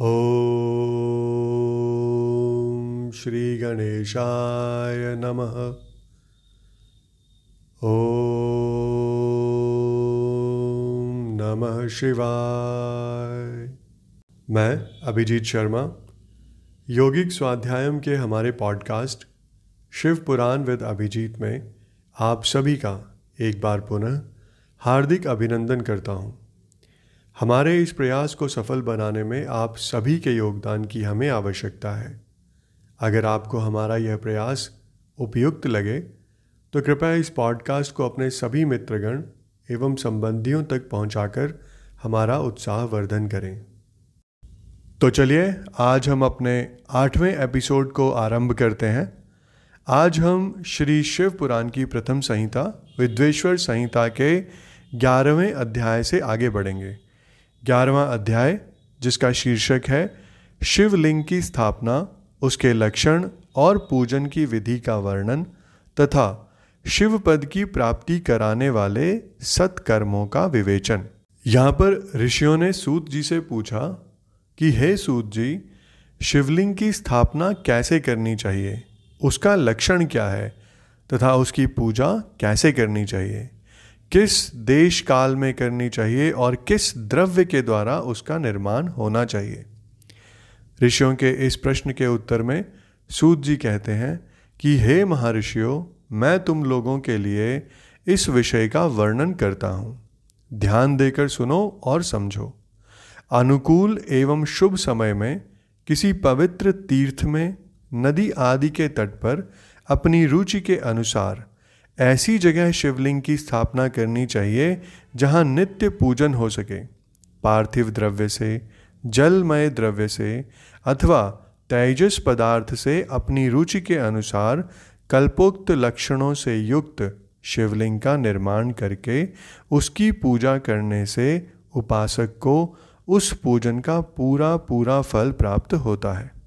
ॐ श्रीगणेशाय नमः। ॐ नमः शिवाय। मैं अभिजीत शर्मा, यौगिक स्वाध्यायम के हमारे पॉडकास्ट शिव पुराण विद अभिजीत में आप सभी का एक बार पुनः हार्दिक अभिनंदन करता हूँ। हमारे इस प्रयास को सफल बनाने में आप सभी के योगदान की हमें आवश्यकता है। अगर आपको हमारा यह प्रयास उपयुक्त लगे तो कृपया इस पॉडकास्ट को अपने सभी मित्रगण एवं संबंधियों तक पहुंचाकर हमारा उत्साह वर्धन करें। तो चलिए, आज हम अपने आठवें एपिसोड को आरंभ करते हैं। आज हम श्री शिव पुराण की प्रथम संहिता विद्वेश्वर संहिता के ग्यारहवें अध्याय से आगे बढ़ेंगे। ग्यारहवा अध्याय, जिसका शीर्षक है, शिवलिंग की स्थापना, उसके लक्षण और पूजन की विधि का वर्णन तथा शिव पद की प्राप्ति कराने वाले सत्कर्मों का विवेचन। यहाँ पर ऋषियों ने सूत जी से पूछा कि, हे सूत जी, शिवलिंग की स्थापना कैसे करनी चाहिए? उसका लक्षण क्या है? तथा उसकी पूजा कैसे करनी चाहिए? किस देश काल में करनी चाहिए और किस द्रव्य के द्वारा उसका निर्माण होना चाहिए? ऋषियों के इस प्रश्न के उत्तर में सूत जी कहते हैं कि, हे महर्षियों, मैं तुम लोगों के लिए इस विषय का वर्णन करता हूँ। ध्यान देकर सुनो और समझो। अनुकूल एवं शुभ समय में किसी पवित्र तीर्थ में, नदी आदि के तट पर अपनी रुचि के अनुसार ऐसी जगह शिवलिंग की स्थापना करनी चाहिए, जहाँ नित्य पूजन हो सके। पार्थिव द्रव्य से, जलमय द्रव्य से, अथवा तेजस पदार्थ से अपनी रुचि के अनुसार कल्पोक्त लक्षणों से युक्त शिवलिंग का निर्माण करके उसकी पूजा करने से उपासक को उस पूजन का पूरा पूरा फल प्राप्त होता है।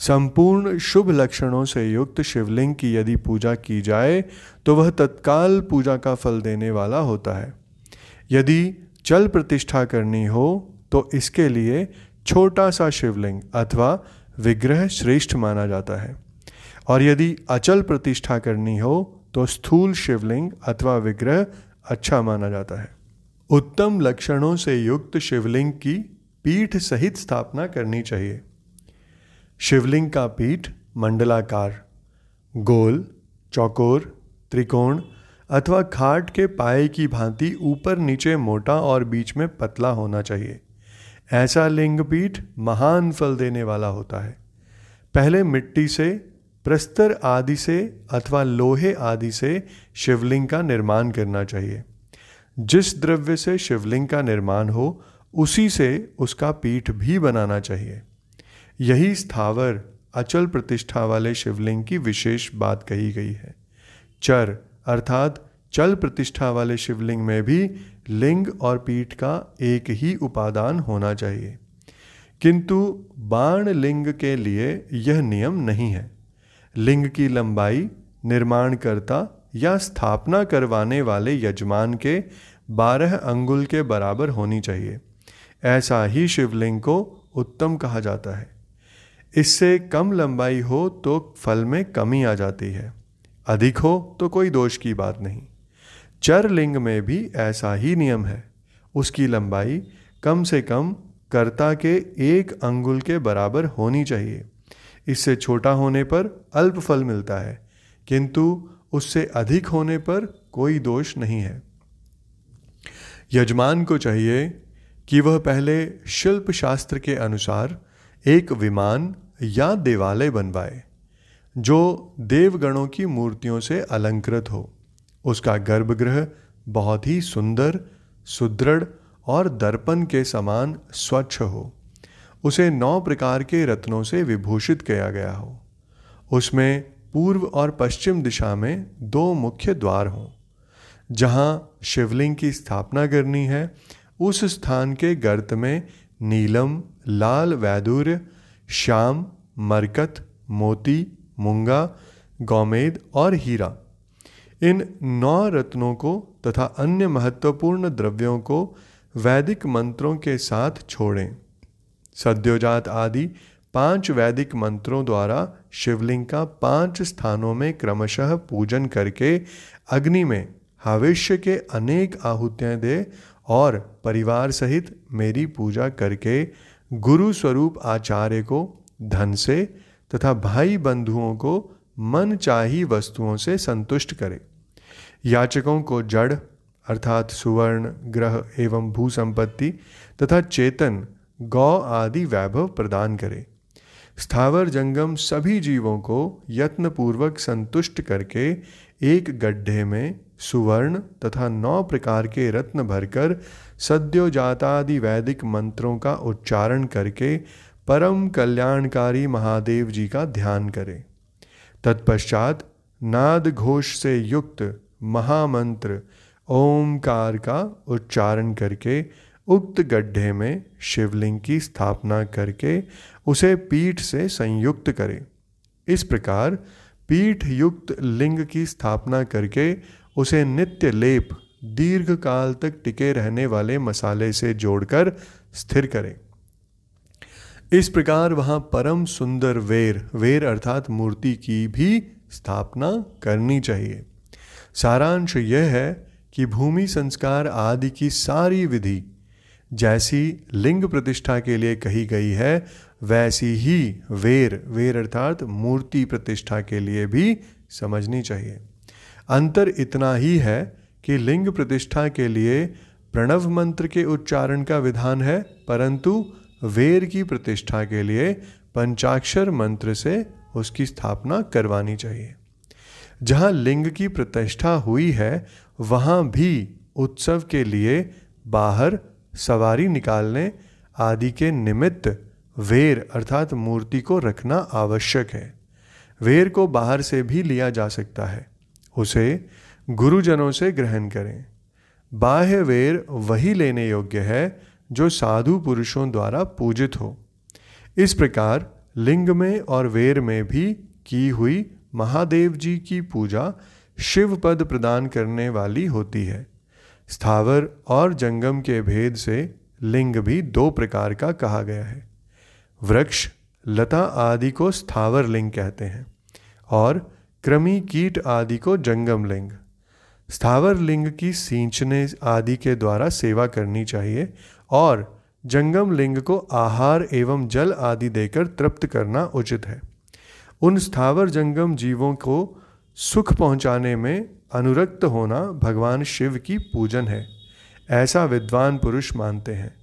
संपूर्ण शुभ लक्षणों से युक्त शिवलिंग की यदि पूजा की जाए तो वह तत्काल पूजा का फल देने वाला होता है। यदि चल प्रतिष्ठा करनी हो तो इसके लिए छोटा सा शिवलिंग अथवा विग्रह श्रेष्ठ माना जाता है। और यदि अचल प्रतिष्ठा करनी हो तो स्थूल शिवलिंग अथवा विग्रह अच्छा माना जाता है। उत्तम लक्षणों से युक्त शिवलिंग की पीठ सहित स्थापना करनी चाहिए। शिवलिंग का पीठ मंडलाकार, गोल, चौकोर, त्रिकोण अथवा खाट के पाए की भांति ऊपर नीचे मोटा और बीच में पतला होना चाहिए। ऐसा लिंग पीठ महान फल देने वाला होता है। पहले मिट्टी से, प्रस्तर आदि से अथवा लोहे आदि से शिवलिंग का निर्माण करना चाहिए। जिस द्रव्य से शिवलिंग का निर्माण हो, उसी से उसका पीठ भी बनाना चाहिए। यही स्थावर अचल प्रतिष्ठा वाले शिवलिंग की विशेष बात कही गई है। चर, अर्थात चल प्रतिष्ठा वाले शिवलिंग में भी लिंग और पीठ का एक ही उपादान होना चाहिए। किंतु बाण लिंग के लिए यह नियम नहीं है। लिंग की लंबाई, निर्माणकर्ता या स्थापना करवाने वाले यजमान के बारह अंगुल के बराबर होनी चाहिए। ऐसा ही शिवलिंग को उत्तम कहा जाता है। इससे कम लंबाई हो तो फल में कमी आ जाती है। अधिक हो तो कोई दोष की बात नहीं। चर लिंग में भी ऐसा ही नियम है। उसकी लंबाई कम से कम कर्ता के एक अंगुल के बराबर होनी चाहिए। इससे छोटा होने पर अल्प फल मिलता है, किंतु उससे अधिक होने पर कोई दोष नहीं है। यजमान को चाहिए कि वह पहले शिल्प शास्त्र के अनुसार एक विमान या देवालय बनवाए, जो देवगणों की मूर्तियों से अलंकृत हो। उसका गर्भगृह बहुत ही सुंदर, सुदृढ़ और दर्पण के समान स्वच्छ हो। उसे नौ प्रकार के रत्नों से विभूषित किया गया हो। उसमें पूर्व और पश्चिम दिशा में दो मुख्य द्वार हों, जहाँ शिवलिंग की स्थापना करनी है। उस स्थान के गर्त में नीलम, लाल, वैदुर्य, श्याम, मरकत, मोती, मूँगा, गौमेद और हीरा। इन नौ रत्नों को तथा अन्य महत्वपूर्ण द्रव्यों को वैदिक मंत्रों के साथ छोड़ें। सद्योजात आदि पाँच वैदिक मंत्रों द्वारा शिवलिंग का पाँच स्थानों में क्रमशः पूजन करके अग्नि में हविष्य के अनेक आहुतियाँ दे और परिवार सहित मेरी पूजा करके गुरु स्वरूप आचार्य को, धन से तथा भाई बंधुओं को मन चाही वस्तुओं से संतुष्ट करे। याचकों को जड़ अर्थात सुवर्ण, ग्रह एवं भू संपत्ति तथा चेतन, गौ आदि वैभव प्रदान करे। स्थावर जंगम सभी जीवों को यत्नपूर्वक संतुष्ट करके एक गड्ढे में सुवर्ण तथा नौ प्रकार के रत्न भरकर सद्योजातादि वैदिक मंत्रों का उच्चारण करके परम कल्याणकारी महादेव जी का ध्यान करें। तत्पश्चात नाद घोष से युक्त महामंत्र ओमकार का उच्चारण करके उक्त गड्ढे में शिवलिंग की स्थापना करके उसे पीठ से संयुक्त करें। इस प्रकार पीठ युक्त लिंग की स्थापना करके उसे नित्य लेप दीर्घ काल तक टिके रहने वाले मसाले से जोड़कर स्थिर करें। इस प्रकार वहाँ परम सुंदर वेर वेर अर्थात मूर्ति की भी स्थापना करनी चाहिए। सारांश यह है कि भूमि संस्कार आदि की सारी विधि जैसी लिंग प्रतिष्ठा के लिए कही गई है, वैसी ही वेर वेर अर्थात मूर्ति प्रतिष्ठा के लिए भी समझनी चाहिए। अंतर इतना ही है कि लिंग प्रतिष्ठा के लिए प्रणव मंत्र के उच्चारण का विधान है, परंतु वेर की प्रतिष्ठा के लिए पंचाक्षर मंत्र से उसकी स्थापना करवानी चाहिए। जहाँ लिंग की प्रतिष्ठा हुई है, वहाँ भी उत्सव के लिए बाहर सवारी निकालने आदि के निमित्त वेर अर्थात मूर्ति को रखना आवश्यक है। वेर को बाहर से भी लिया जा सकता है। उसे गुरुजनों से ग्रहण करें। बाह्य वेर वही लेने योग्य है जो साधु पुरुषों द्वारा पूजित हो। इस प्रकार लिंग में और वेर में भी की हुई महादेव जी की पूजा शिव पद प्रदान करने वाली होती है। स्थावर और जंगम के भेद से लिंग भी दो प्रकार का कहा गया है। वृक्ष, लता आदि को स्थावर लिंग कहते हैं और क्रमी कीट आदि को जंगम लिंग। स्थावर लिंग की सींचने आदि के द्वारा सेवा करनी चाहिए और जंगम लिंग को आहार एवं जल आदि देकर तृप्त करना उचित है। उन स्थावर जंगम जीवों को सुख पहुँचाने में अनुरक्त होना भगवान शिव की पूजन है। ऐसा विद्वान पुरुष मानते हैं।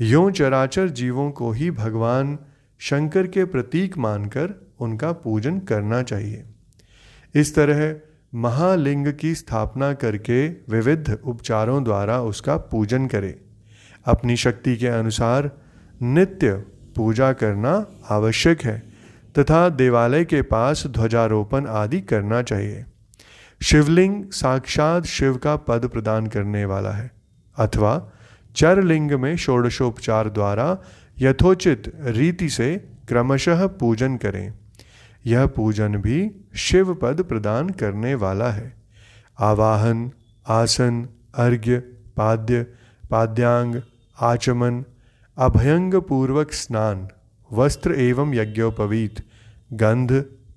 यों चराचर जीवों को ही भगवान शंकर के प्रतीक मानकर उनका पूजन करना चाहिए। इस तरह महालिंग की स्थापना करके विविध उपचारों द्वारा उसका पूजन करें। अपनी शक्ति के अनुसार नित्य पूजा करना आवश्यक है तथा देवालय के पास ध्वजारोपण आदि करना चाहिए। शिवलिंग साक्षात शिव का पद प्रदान करने वाला है, अथवा चरलिंग में षोडशोपचार द्वारा यथोचित रीति से क्रमशः पूजन करें। यह पूजन भी शिव पद प्रदान करने वाला है। आवाहन, आसन, अर्घ्य, पाद्य, पाद्यांग, आचमन अभयंग पूर्वक स्नान, वस्त्र एवं यज्ञोपवीत, गंध,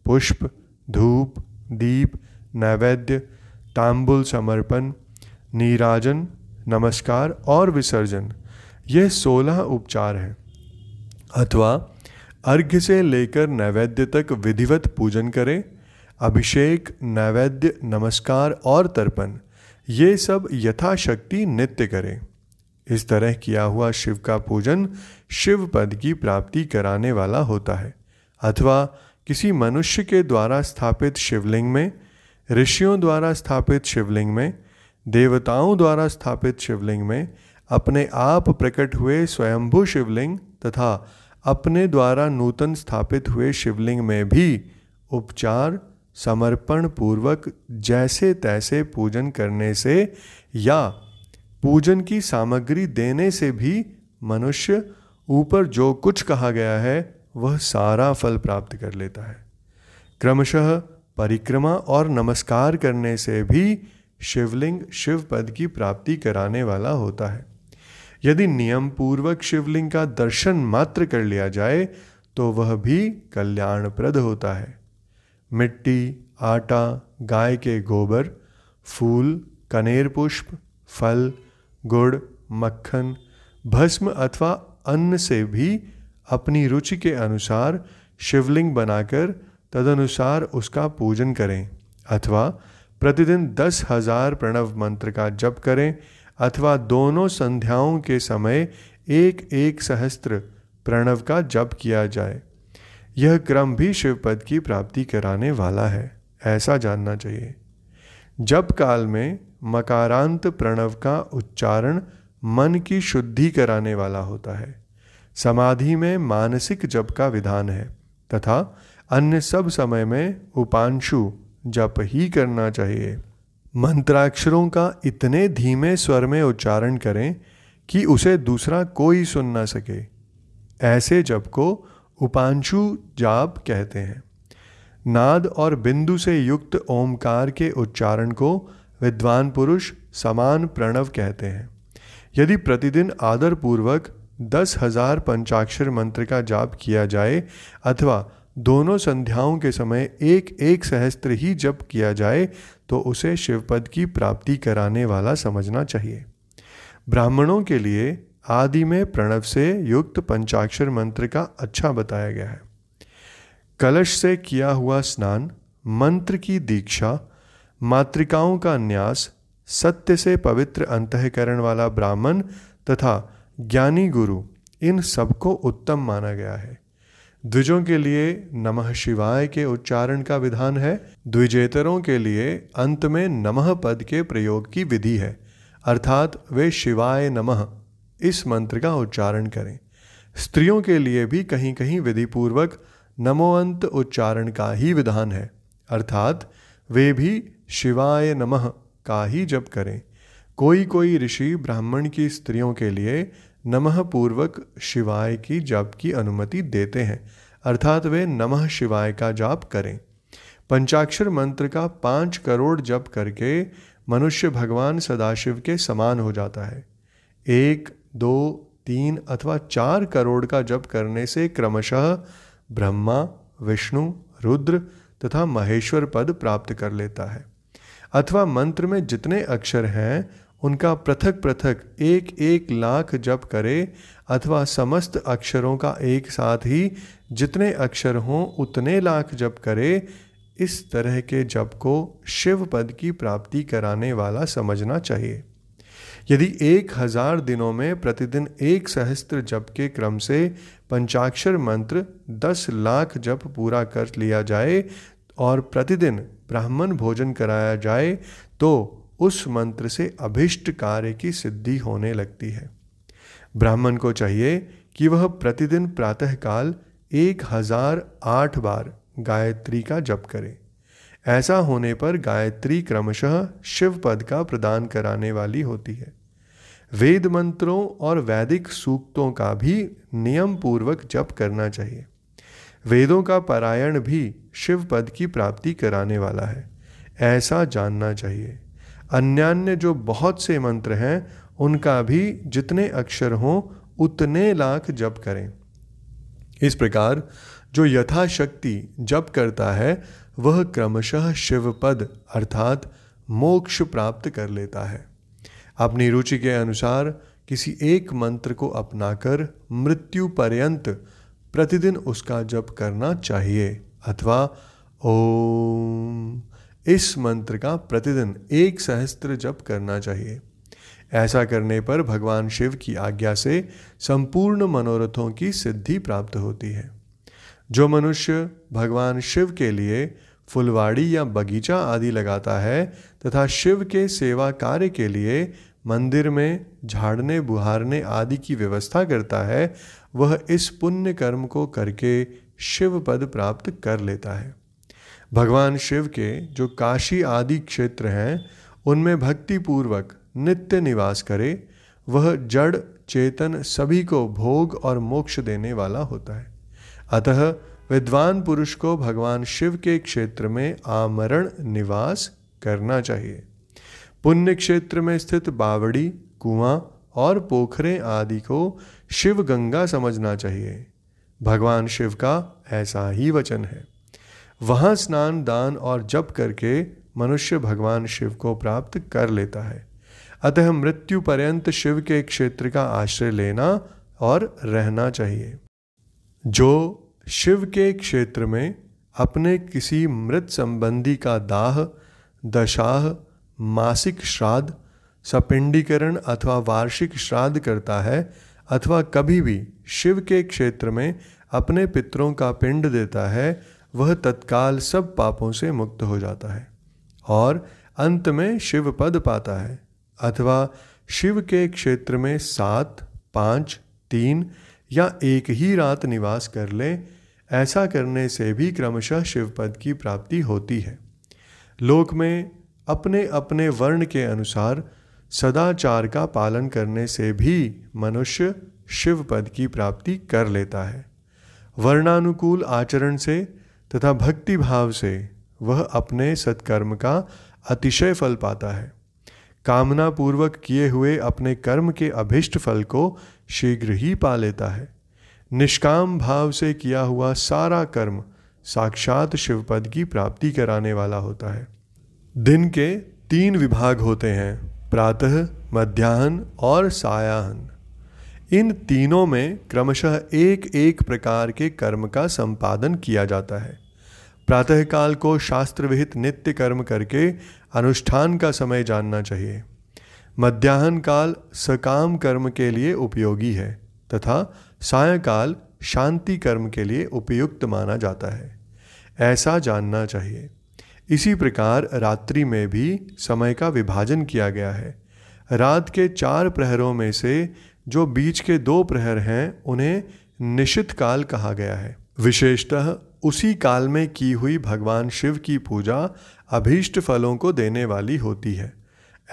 पुष्प, धूप, दीप नैवेद्य, तांबुल समर्पण, नीराजन, नमस्कार और विसर्जन। यह सोलह उपचार हैं। अथवा अर्घ्य से लेकर नैवेद्य तक विधिवत पूजन करें, अभिषेक, नैवेद्य, नमस्कार और तर्पण। ये सब यथाशक्ति नित्य करें। इस तरह किया हुआ शिव का पूजन शिव पद की प्राप्ति कराने वाला होता है। अथवा किसी मनुष्य के द्वारा स्थापित शिवलिंग में ऋषियों द्वारा स्थापित शिवलिंग में, देवताओं द्वारा स्थापित शिवलिंग में, अपने आप प्रकट हुए स्वयंभू शिवलिंग तथा अपने द्वारा नूतन स्थापित हुए शिवलिंग में भी उपचार, समर्पण पूर्वक जैसे तैसे पूजन करने से या पूजन की सामग्री देने से भी मनुष्य ऊपर जो कुछ कहा गया है, वह सारा फल प्राप्त कर लेता है। क्रमशः परिक्रमा और नमस्कार करने से भी शिवलिंग शिव पद की प्राप्ति कराने वाला होता है। यदि नियम पूर्वक शिवलिंग का दर्शन मात्र कर लिया जाए तो वह भी कल्याणप्रद होता है। मिट्टी, आटा, गाय के गोबर, फूल, कनेर पुष्प, फल, गुड़, मक्खन, भस्म अथवा अन्न से भी अपनी रुचि के अनुसार शिवलिंग बनाकर तदनुसार उसका पूजन करें, अथवा प्रतिदिन दस हज़ार प्रणव मंत्र का जप करें, अथवा दोनों संध्याओं के समय एक एक सहस्त्र प्रणव का जप किया जाए। यह क्रम भी शिवपद की प्राप्ति कराने वाला है, ऐसा जानना चाहिए। जप काल में मकारांत प्रणव का उच्चारण मन की शुद्धि कराने वाला होता है। समाधि में मानसिक जप का विधान है, तथा अन्य सब समय में उपांशु जप ही करना चाहिए। मंत्राक्षरों का इतने धीमे स्वर में उच्चारण करें कि उसे दूसरा कोई सुन ना सके। ऐसे जप को उपांशु जाप कहते हैं। नाद और बिंदु से युक्त ओमकार के उच्चारण को विद्वान पुरुष समान प्रणव कहते हैं। यदि प्रतिदिन आदर पूर्वक दस हज़ार पंचाक्षर मंत्र का जाप किया जाए अथवा दोनों संध्याओं के समय एक एक सहस्त्र ही जप किया जाए तो उसे शिवपद की प्राप्ति कराने वाला समझना चाहिए। ब्राह्मणों के लिए आदि में प्रणव से युक्त पंचाक्षर मंत्र का अच्छा बताया गया है। कलश से किया हुआ स्नान, मंत्र की दीक्षा, मातृकाओं का न्यास, सत्य से पवित्र अंतकरण वाला ब्राह्मण तथा ज्ञानी गुरु, इन सबको उत्तम माना गया है। द्विजों के लिए नमः शिवाय के उच्चारण का विधान है। द्विजेतरों के लिए अंत में नमः पद के प्रयोग की विधि है। अर्थात वे शिवाय नमः। इस मंत्र का उच्चारण करें। स्त्रियों के लिए भी कहीं कहीं विधि पूर्वक नमोअंत उच्चारण का ही विधान है। अर्थात वे भी शिवाय नमः का ही जप करें। कोई कोई ऋषि ब्राह्मण की स्त्रियों के लिए नमः पूर्वक शिवाय की जाप की अनुमति देते हैं, अर्थात वे नमः शिवाय का जाप करें। पंचाक्षर मंत्र का पाँच करोड़ जप करके मनुष्य भगवान सदाशिव के समान हो जाता है। एक, दो, तीन अथवा चार करोड़ का जप करने से क्रमशः ब्रह्मा, विष्णु, रुद्र तथा महेश्वर पद प्राप्त कर लेता है। अथवा मंत्र में जितने अक्षर हैं उनका पृथक पृथक एक एक लाख जप करे, अथवा समस्त अक्षरों का एक साथ ही जितने अक्षर हों उतने लाख जप करे, इस तरह के जप को शिव पद की प्राप्ति कराने वाला समझना चाहिए। यदि एक हज़ार दिनों में प्रतिदिन एक सहस्त्र जप के क्रम से पंचाक्षर मंत्र दस लाख जप पूरा कर लिया जाए और प्रतिदिन ब्राह्मण भोजन कराया जाए तो उस मंत्र से अभिष्ट कार्य की सिद्धि होने लगती है। ब्राह्मण को चाहिए कि वह प्रतिदिन प्रातःकाल एक हज़ार आठ बार गायत्री का जप करे। ऐसा होने पर गायत्री क्रमशः शिव पद का प्रदान कराने वाली होती है। वेद मंत्रों और वैदिक सूक्तों का भी नियम पूर्वक जप करना चाहिए। वेदों का पारायण भी शिव पद की प्राप्ति कराने वाला है। ऐसा जानना चाहिए। अन्यान्य जो बहुत से मंत्र हैं, उनका भी जितने अक्षर हों, उतने लाख जप करें। इस प्रकार जो यथाशक्ति जप करता है, वह क्रमशः शिवपद अर्थात मोक्ष प्राप्त कर लेता है। अपनी रुचि के अनुसार किसी एक मंत्र को अपनाकर मृत्यु पर्यंत प्रतिदिन उसका जप करना चाहिए, अथवा ओम। इस मंत्र का प्रतिदिन एक सहस्त्र जप करना चाहिए। ऐसा करने पर भगवान शिव की आज्ञा से संपूर्ण मनोरथों की सिद्धि प्राप्त होती है। जो मनुष्य भगवान शिव के लिए फुलवाड़ी या बगीचा आदि लगाता है तथा शिव के सेवा कार्य के लिए मंदिर में झाड़ने, बुहारने आदि की व्यवस्था करता है, वह इस पुण्य कर्म को करके शिव पद प्राप्त कर लेता है। भगवान शिव के जो काशी आदि क्षेत्र हैं, उनमें भक्ति पूर्वक नित्य निवास करे, वह जड़, चेतन सभी को भोग और मोक्ष देने वाला होता है। अतः विद्वान पुरुष को भगवान शिव के क्षेत्र में आमरण निवास करना चाहिए। पुण्य क्षेत्र में स्थित बावड़ी, कुआँ और पोखरे आदि को शिव गंगा समझना चाहिए। भगवान शिव का ऐसा ही वचन है। वहाँ स्नान, दान और जप करके मनुष्य भगवान शिव को प्राप्त कर लेता है। अतः मृत्यु पर्यंत शिव के क्षेत्र का आश्रय लेना और रहना चाहिए। जो शिव के क्षेत्र में अपने किसी मृत संबंधी का दाह, दशाह, मासिक श्राद्ध, सपिंडीकरण अथवा वार्षिक श्राद्ध करता है अथवा कभी भी शिव के क्षेत्र में अपने पितरों का पिंड देता है वह तत्काल सब पापों से मुक्त हो जाता है और अंत में शिव पद पाता है। अथवा शिव के क्षेत्र में सात, पाँच, तीन या एक ही रात निवास कर ले, ऐसा करने से भी क्रमशः शिव पद की प्राप्ति होती है। लोक में अपने अपने वर्ण के अनुसार सदाचार का पालन करने से भी मनुष्य शिव पद की प्राप्ति कर लेता है। वर्णानुकूल आचरण से तथा भक्ति भाव से वह अपने सत्कर्म का अतिशय फल पाता है। कामना पूर्वक किए हुए अपने कर्म के अभिष्ट फल को शीघ्र ही पा लेता है। निष्काम भाव से किया हुआ सारा कर्म साक्षात शिवपद की प्राप्ति कराने वाला होता है। दिन के तीन विभाग होते हैं, प्रातः, मध्याह्न और सायाहन। इन तीनों में क्रमशः एक एक प्रकार के कर्म का संपादन किया जाता है। प्रातःकाल को शास्त्र विहित नित्य कर्म करके अनुष्ठान का समय जानना चाहिए। मध्याह्न काल सकाम कर्म के लिए उपयोगी है तथा सायकाल शांति कर्म के लिए उपयुक्त माना जाता है। ऐसा जानना चाहिए। इसी प्रकार रात्रि में भी समय का विभाजन किया गया है। रात के चार प्रहरों में से जो बीच के दो प्रहर हैं, उन्हें निशित काल कहा गया है। विशेषतः उसी काल में की हुई भगवान शिव की पूजा अभीष्ट फलों को देने वाली होती है।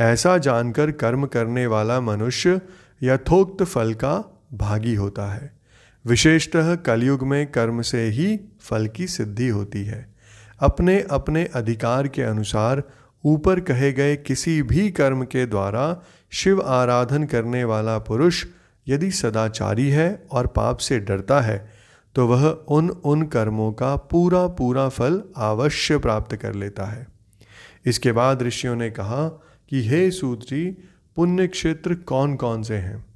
ऐसा जानकर कर्म करने वाला मनुष्य यथोक्त फल का भागी होता है। विशेषतः कलयुग में कर्म से ही फल की सिद्धि होती है। अपने अपने अधिकार के अनुसार ऊपर कहे गए किसी भी कर्म के द्वारा शिव आराधन करने वाला पुरुष यदि सदाचारी है और पाप से डरता है तो वह उन उन कर्मों का पूरा पूरा फल अवश्य प्राप्त कर लेता है। इसके बाद ऋषियों ने कहा कि, हे सूत जी पुण्य क्षेत्र कौन कौन से हैं,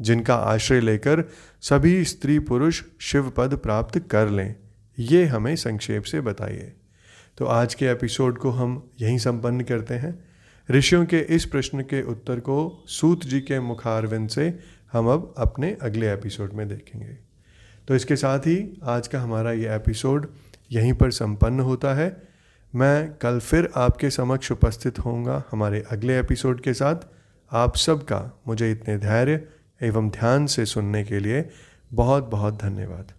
जिनका आश्रय लेकर सभी स्त्री पुरुष शिव पद प्राप्त कर लें? ये हमें संक्षेप से बताइए। तो आज के एपिसोड को हम यहीं संपन्न करते हैं। ऋषियों के इस प्रश्न के उत्तर को सूत जी के मुखारविंद से हम अब अपने अगले एपिसोड में देखेंगे। तो इसके साथ ही आज का हमारा ये एपिसोड यहीं पर संपन्न होता है। मैं कल फिर आपके समक्ष उपस्थित होऊँगा हमारे अगले एपिसोड के साथ। आप सबका मुझे इतने धैर्य एवं ध्यान से सुनने के लिए बहुत बहुत धन्यवाद।